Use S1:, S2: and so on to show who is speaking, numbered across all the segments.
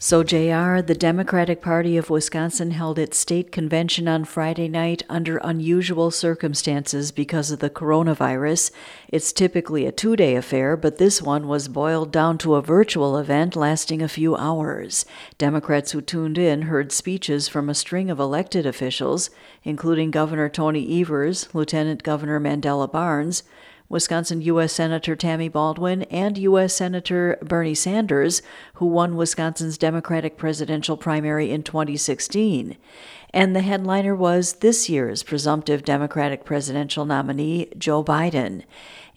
S1: So, JR, the Democratic Party of Wisconsin held its state convention on Friday night under unusual circumstances because of the coronavirus. It's typically a two day affair, but this one was boiled down to a virtual event lasting a few hours. Democrats who tuned in heard speeches from a string of elected officials, including Governor Tony Evers, Lieutenant Governor Mandela Barnes, Wisconsin U.S. Senator Tammy Baldwin and U.S. Senator Bernie Sanders, who won Wisconsin's Democratic presidential primary in 2016. And the headliner was this year's presumptive Democratic presidential nominee, Joe Biden.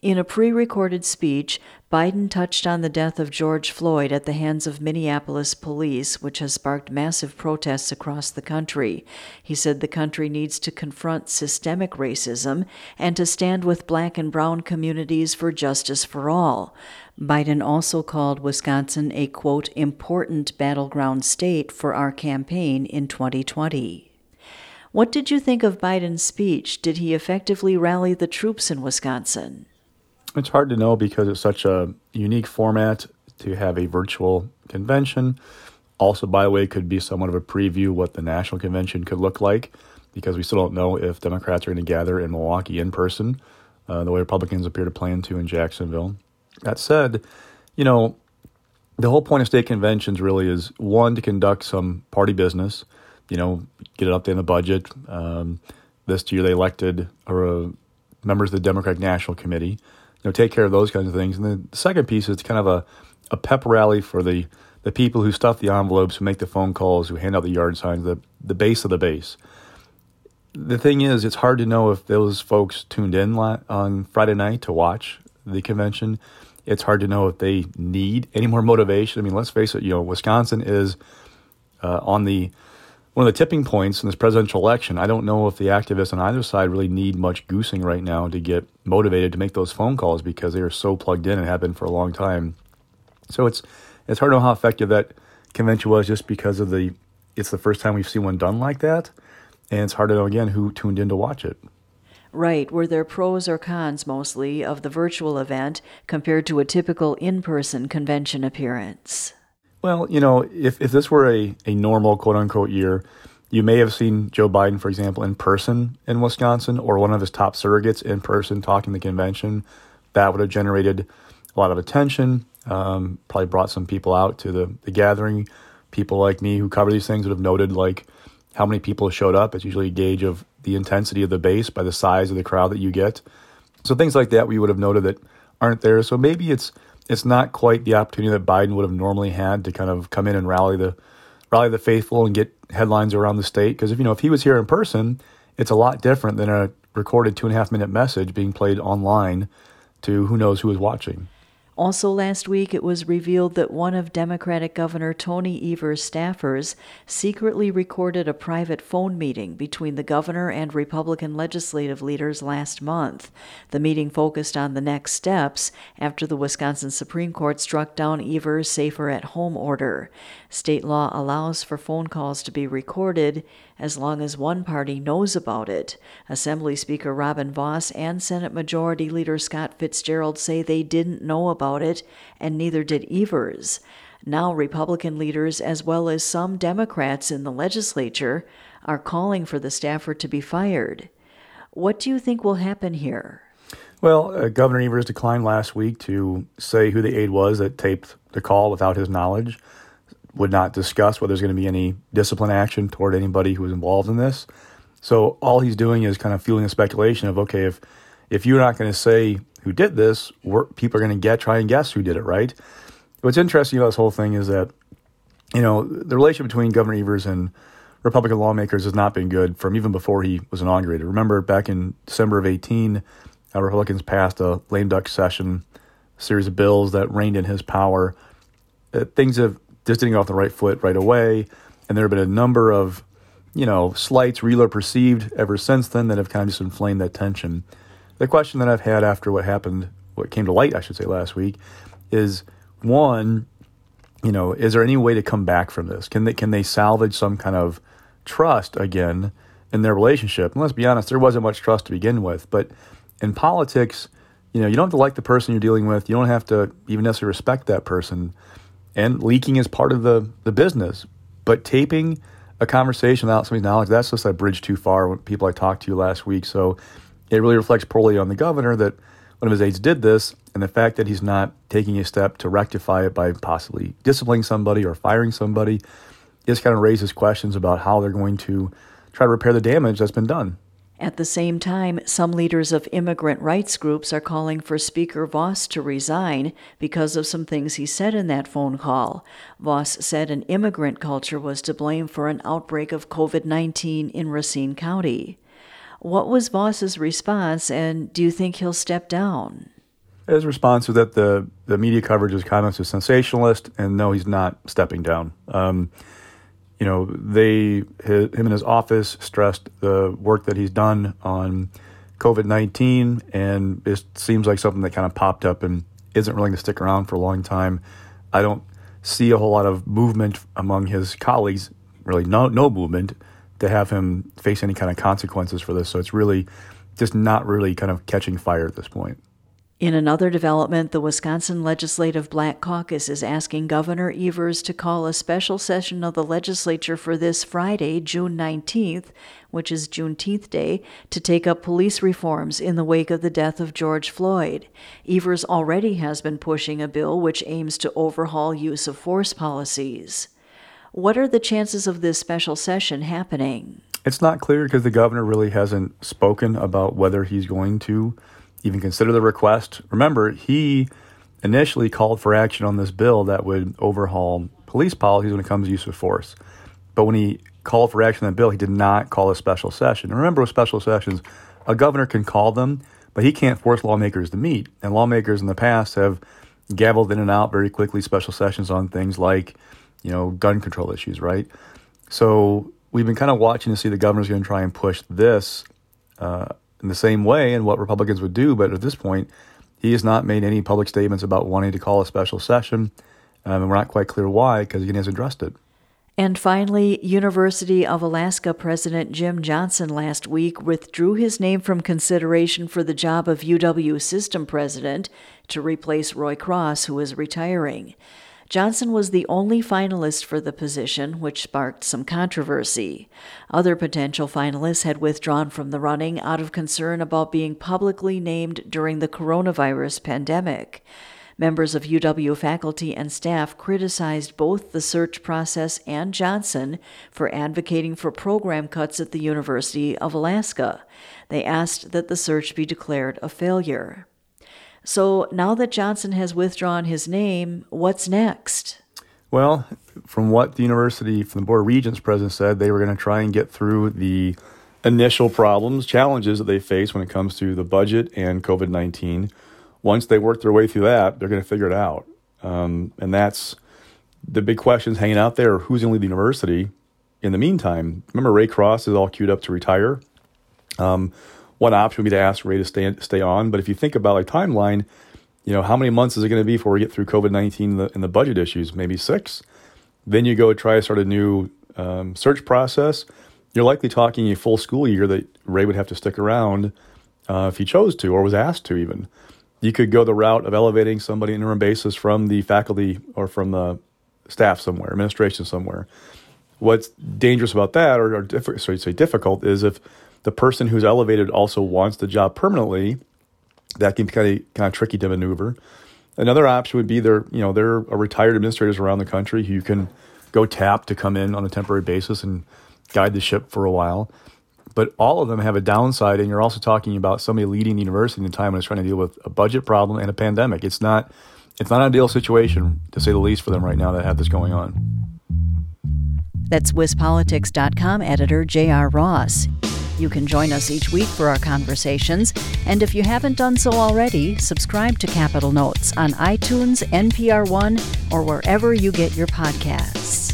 S1: In a pre recorded speech, Biden touched on the death of George Floyd at the hands of Minneapolis police, which has sparked massive protests across the country. He said the country needs to confront systemic racism and to stand with black and brown communities for justice for all. Biden also called Wisconsin a quote, important battleground state for our campaign in 2020. What did you think of Biden's speech? Did he effectively rally the troops in Wisconsin?
S2: It's hard to know because it's such a unique format to have a virtual convention. Also, by the way, could be somewhat of a preview what the national convention could look like because we still don't know if Democrats are going to gather in Milwaukee in person, uh, the way Republicans appear to plan to in Jacksonville. That said, you know, the whole point of state conventions really is one to conduct some party business, you know, get it up in the budget. Um, this year they elected or uh, members of the Democratic National Committee you know, take care of those kinds of things. And then the second piece is kind of a, a pep rally for the, the people who stuff the envelopes, who make the phone calls, who hand out the yard signs, the, the base of the base. The thing is, it's hard to know if those folks tuned in on Friday night to watch the convention. It's hard to know if they need any more motivation. I mean, let's face it, you know, Wisconsin is uh, on the one of the tipping points in this presidential election. I don't know if the activists on either side really need much goosing right now to get motivated to make those phone calls because they are so plugged in and have been for a long time. So it's it's hard to know how effective that convention was just because of the it's the first time we've seen one done like that, and it's hard to know again who tuned in to watch it.
S1: Right. Were there pros or cons mostly of the virtual event compared to a typical in person convention appearance?
S2: Well, you know, if, if this were a, a normal quote unquote year, you may have seen Joe Biden, for example, in person in Wisconsin or one of his top surrogates in person talking the convention. That would have generated a lot of attention, um, probably brought some people out to the, the gathering. People like me who cover these things would have noted like how many people showed up. It's usually a gauge of the intensity of the base by the size of the crowd that you get. So things like that we would have noted that aren't there. So maybe it's it's not quite the opportunity that Biden would have normally had to kind of come in and rally the rally the faithful and get headlines around the state. Because if you know if he was here in person, it's a lot different than a recorded two and a half minute message being played online to who knows who is watching.
S1: Also, last week it was revealed that one of Democratic Governor Tony Evers' staffers secretly recorded a private phone meeting between the governor and Republican legislative leaders last month. The meeting focused on the next steps after the Wisconsin Supreme Court struck down Evers' safer at home order. State law allows for phone calls to be recorded as long as one party knows about it. Assembly Speaker Robin Vos and Senate Majority Leader Scott Fitzgerald say they didn't know about it, and neither did Evers. Now, Republican leaders, as well as some Democrats in the legislature, are calling for the staffer to be fired. What do you think will happen here?
S2: Well, uh, Governor Evers declined last week to say who the aide was that taped the call without his knowledge would not discuss whether there's going to be any discipline action toward anybody who was involved in this. So all he's doing is kind of fueling the speculation of okay, if if you're not going to say who did this, people are going to get try and guess who did it, right? What's interesting about this whole thing is that you know the relationship between Governor Evers and Republican lawmakers has not been good from even before he was inaugurated. Remember back in December of 18, uh, Republicans passed a lame duck session series of bills that reined in his power. Uh, things have just didn't get off the right foot right away. And there have been a number of, you know, slights, real or perceived, ever since then that have kind of just inflamed that tension. The question that I've had after what happened, what came to light, I should say, last week, is one, you know, is there any way to come back from this? Can they can they salvage some kind of trust again in their relationship? And let's be honest, there wasn't much trust to begin with. But in politics, you know, you don't have to like the person you're dealing with. You don't have to even necessarily respect that person. And leaking is part of the the business. But taping a conversation without somebody's knowledge, that's just a bridge too far. When people I talked to last week, so it really reflects poorly on the governor that one of his aides did this, and the fact that he's not taking a step to rectify it by possibly disciplining somebody or firing somebody just kind of raises questions about how they're going to try to repair the damage that's been done.
S1: At the same time, some leaders of immigrant rights groups are calling for Speaker Vos to resign because of some things he said in that phone call. Vos said an immigrant culture was to blame for an outbreak of COVID 19 in Racine County. What was Vos's response, and do you think he'll step down?
S2: His response was that the, the media coverage is kind of sensationalist, and no, he's not stepping down. Um, you know, they him and his office stressed the work that he's done on COVID nineteen, and it seems like something that kind of popped up and isn't going to stick around for a long time. I don't see a whole lot of movement among his colleagues, really no no movement to have him face any kind of consequences for this. So it's really just not really kind of catching fire at this point.
S1: In another development, the Wisconsin Legislative Black Caucus is asking Governor Evers to call a special session of the legislature for this Friday, June 19th, which is Juneteenth Day, to take up police reforms in the wake of the death of George Floyd. Evers already has been pushing a bill which aims to overhaul use of force policies. What are the chances of this special session happening?
S2: It's not clear because the governor really hasn't spoken about whether he's going to even consider the request. Remember, he initially called for action on this bill that would overhaul police policies when it comes to use of force. But when he called for action on the bill, he did not call a special session. And remember, with special sessions, a governor can call them, but he can't force lawmakers to meet. And lawmakers in the past have gavelled in and out very quickly special sessions on things like, you know, gun control issues, right? So we've been kind of watching to see the governor's going to try and push this uh, in the same way and what Republicans would do. But at this point, he has not made any public statements about wanting to call a special session. Um, and we're not quite clear why because he hasn't addressed it.
S1: And finally, University of Alaska President Jim Johnson last week withdrew his name from consideration for the job of UW system president to replace Ray Cross, who is retiring. Johnson was the only finalist for the position, which sparked some controversy. Other potential finalists had withdrawn from the running out of concern about being publicly named during the coronavirus pandemic. Members of UW faculty and staff criticized both the search process and Johnson for advocating for program cuts at the University of Alaska. They asked that the search be declared a failure. So now that Johnson has withdrawn his name, what's next?
S2: Well, from what the university, from the Board of Regents president said, they were going to try and get through the initial problems, challenges that they face when it comes to the budget and COVID 19. Once they work their way through that, they're going to figure it out. Um, and that's the big questions hanging out there who's going to lead the university in the meantime. Remember, Ray Cross is all queued up to retire. Um, one option would be to ask Ray to stay stay on. But if you think about a timeline, you know, how many months is it going to be before we get through COVID nineteen and the budget issues? Maybe six. Then you go try to start a new um, search process. You're likely talking a full school year that Ray would have to stick around uh, if he chose to or was asked to. Even you could go the route of elevating somebody interim basis from the faculty or from the staff somewhere, administration somewhere. What's dangerous about that, or, or diff- say difficult, is if the person who's elevated also wants the job permanently, that can be kind of, kind of tricky to maneuver. Another option would be there, you know, there are retired administrators around the country who you can go tap to come in on a temporary basis and guide the ship for a while. But all of them have a downside, and you're also talking about somebody leading the university in a time when it's trying to deal with a budget problem and a pandemic. It's not, it's not an ideal situation to say the least for them right now that have this going on.
S1: That's WisPolitics.com editor J.R. Ross. You can join us each week for our conversations, and if you haven't done so already, subscribe to Capitol Notes on iTunes, NPR One, or wherever you get your podcasts.